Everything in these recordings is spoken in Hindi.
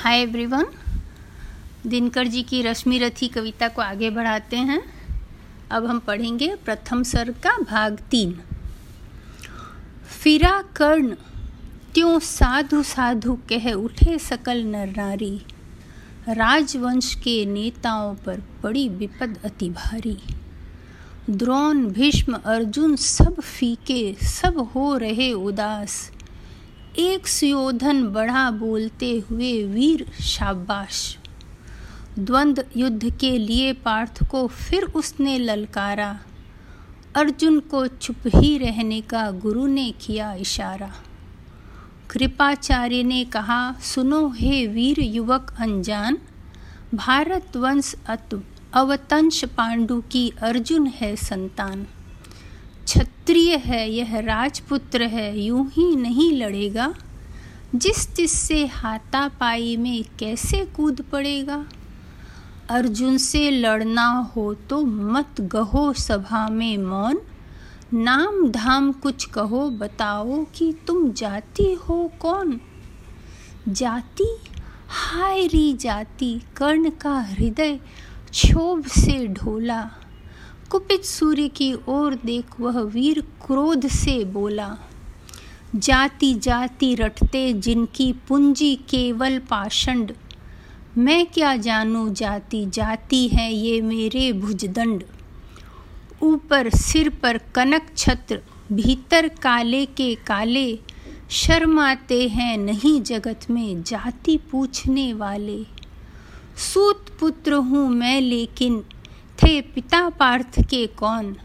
हाय एवरीवन दिनकर जी की रश्मि रथी कविता को आगे बढ़ाते हैं। अब हम पढ़ेंगे प्रथम सर्ग का भाग तीन। फिरा कर्ण, त्यों साधु साधु कह उठे सकल नर नारी राजवंश के नेताओं पर पड़ी विपद अति भारी। द्रोण, भीष्म, अर्जुन सब फीके, सब हो रहे उदास। एक सुयोधन बढ़ा बोलते हुए वीर शाबाश। द्वंद्व युद्ध के लिए पार्थ को फिर उसने ललकारा। अर्जुन को चुप ही रहने का गुरु ने किया इशारा। कृपाचार्य ने कहा, सुनो हे वीर युवक अनजान, भारत वंश अवतंश पांडु की अर्जुन है संतान। क्षत्रिय है, यह राजपुत्र है, यूँ ही नहीं लड़ेगा। जिस जिससे हाथापाई में कैसे कूद पड़ेगा? अर्जुन से लड़ना हो तो मत गहो सभा में मौन। नाम धाम कुछ कहो, बताओ कि तुम जाति हो कौन? जाति? हाय री जाति, कर्ण का हृदय क्षोभ से ढोला। कुपित सूर्य की ओर देख वह वीर क्रोध से बोला, जाति जाति रटते जिनकी पूंजी केवल पाषंड। मैं क्या जानू जाति जाति है ये मेरे भुजदंड। ऊपर सिर पर कनक छत्र, भीतर काले के काले। शर्माते हैं नहीं जगत में जाति पूछने वाले। सूत पुत्र हूँ मैं लेकिन थे पिता पार्थ के कौन?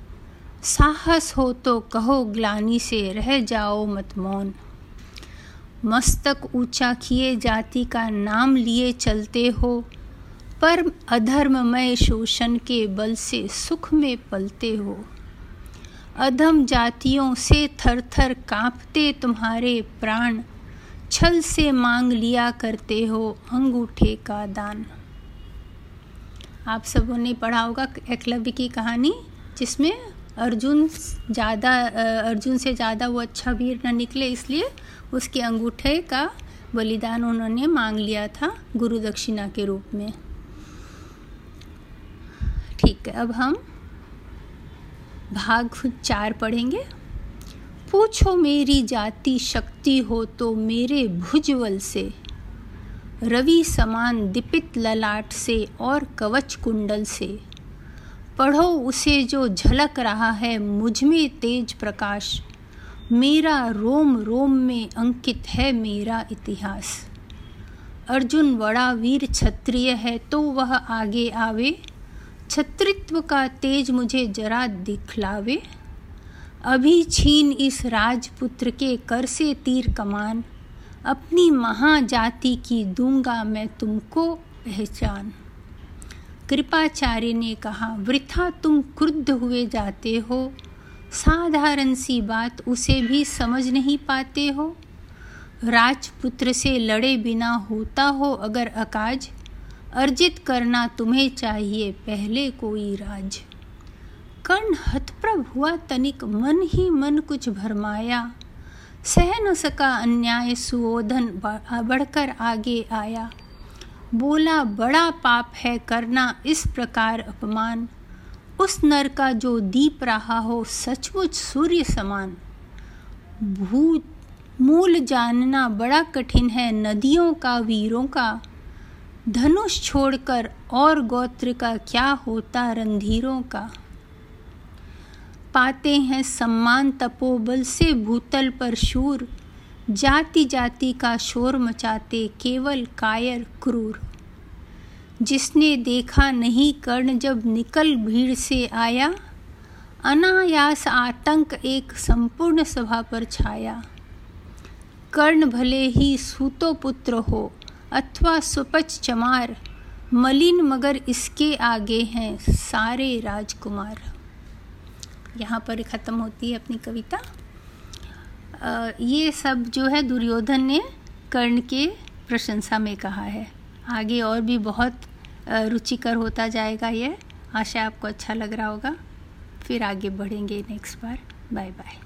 साहस हो तो कहो ग्लानी से, रह जाओ मत मौन। मस्तक ऊँचा किए जाति का नाम लिए चलते हो। पर अधर्ममय शोषण के बल से सुख में पलते हो। अधम जातियों से थर थर कांपते तुम्हारे प्राण। छल से मांग लिया करते हो अंगूठे का दान। आप सबों ने पढ़ा होगा एकलव्य की कहानी, जिसमें अर्जुन ज़्यादा अर्जुन से ज़्यादा वो अच्छा वीर न निकले, इसलिए उसके अंगूठे का बलिदान उन्होंने मांग लिया था गुरु दक्षिणा के रूप में। ठीक है, अब हम भाग चार पढ़ेंगे। पूछो मेरी जाति शक्ति हो तो मेरे भुजवल से। रवि समान दीपित ललाट से और कवच कुंडल से। पढ़ो उसे जो झलक रहा है मुझमें तेज प्रकाश। मेरा रोम रोम में अंकित है मेरा इतिहास। अर्जुन बड़ा वीर क्षत्रिय है तो वह आगे आवे। छत्रित्व का तेज मुझे जरा दिखलावे। अभी छीन इस राजपुत्र के कर से तीर कमान। अपनी महाजाति की दूँगा मैं तुमको पहचान। कृपाचार्य ने कहा, वृथा तुम क्रुद्ध हुए जाते हो। साधारण सी बात, उसे भी समझ नहीं पाते हो। राजपुत्र से लड़े बिना होता हो अगर अकाज, अर्जित करना तुम्हें चाहिए पहले कोई राज। कर्ण हतप्रभ हुआ तनिक, मन ही मन कुछ भरमाया। सह न सका अन्याय सुओधन बढ़कर आगे आया। बोला, बड़ा पाप है, करना इस प्रकार अपमान। उस नर का जो दीप रहा हो, सचमुच सूर्य समान। भूत, मूल जानना बड़ा कठिन है, नदियों का, वीरों का। धनुष छोड़कर और गोत्र का क्या होता, रंधीरों का? पाते हैं सम्मान तपोबल से भूतल पर शूर। जाति जाति का शोर मचाते केवल कायर क्रूर। जिसने देखा नहीं कर्ण जब निकल भीड़ से आया, अनायास आतंक एक संपूर्ण सभा पर छाया। कर्ण भले ही सूतो पुत्र हो अथवा सुपच चमार, मलिन मगर इसके आगे हैं सारे राजकुमार। यहाँ पर ख़त्म होती है अपनी कविता। ये सब जो है दुर्योधन ने कर्ण के प्रशंसा में कहा है। आगे और भी बहुत रुचिकर होता जाएगा ये। आशा आपको अच्छा लग रहा होगा। फिर आगे बढ़ेंगे नेक्स्ट बार। Bye bye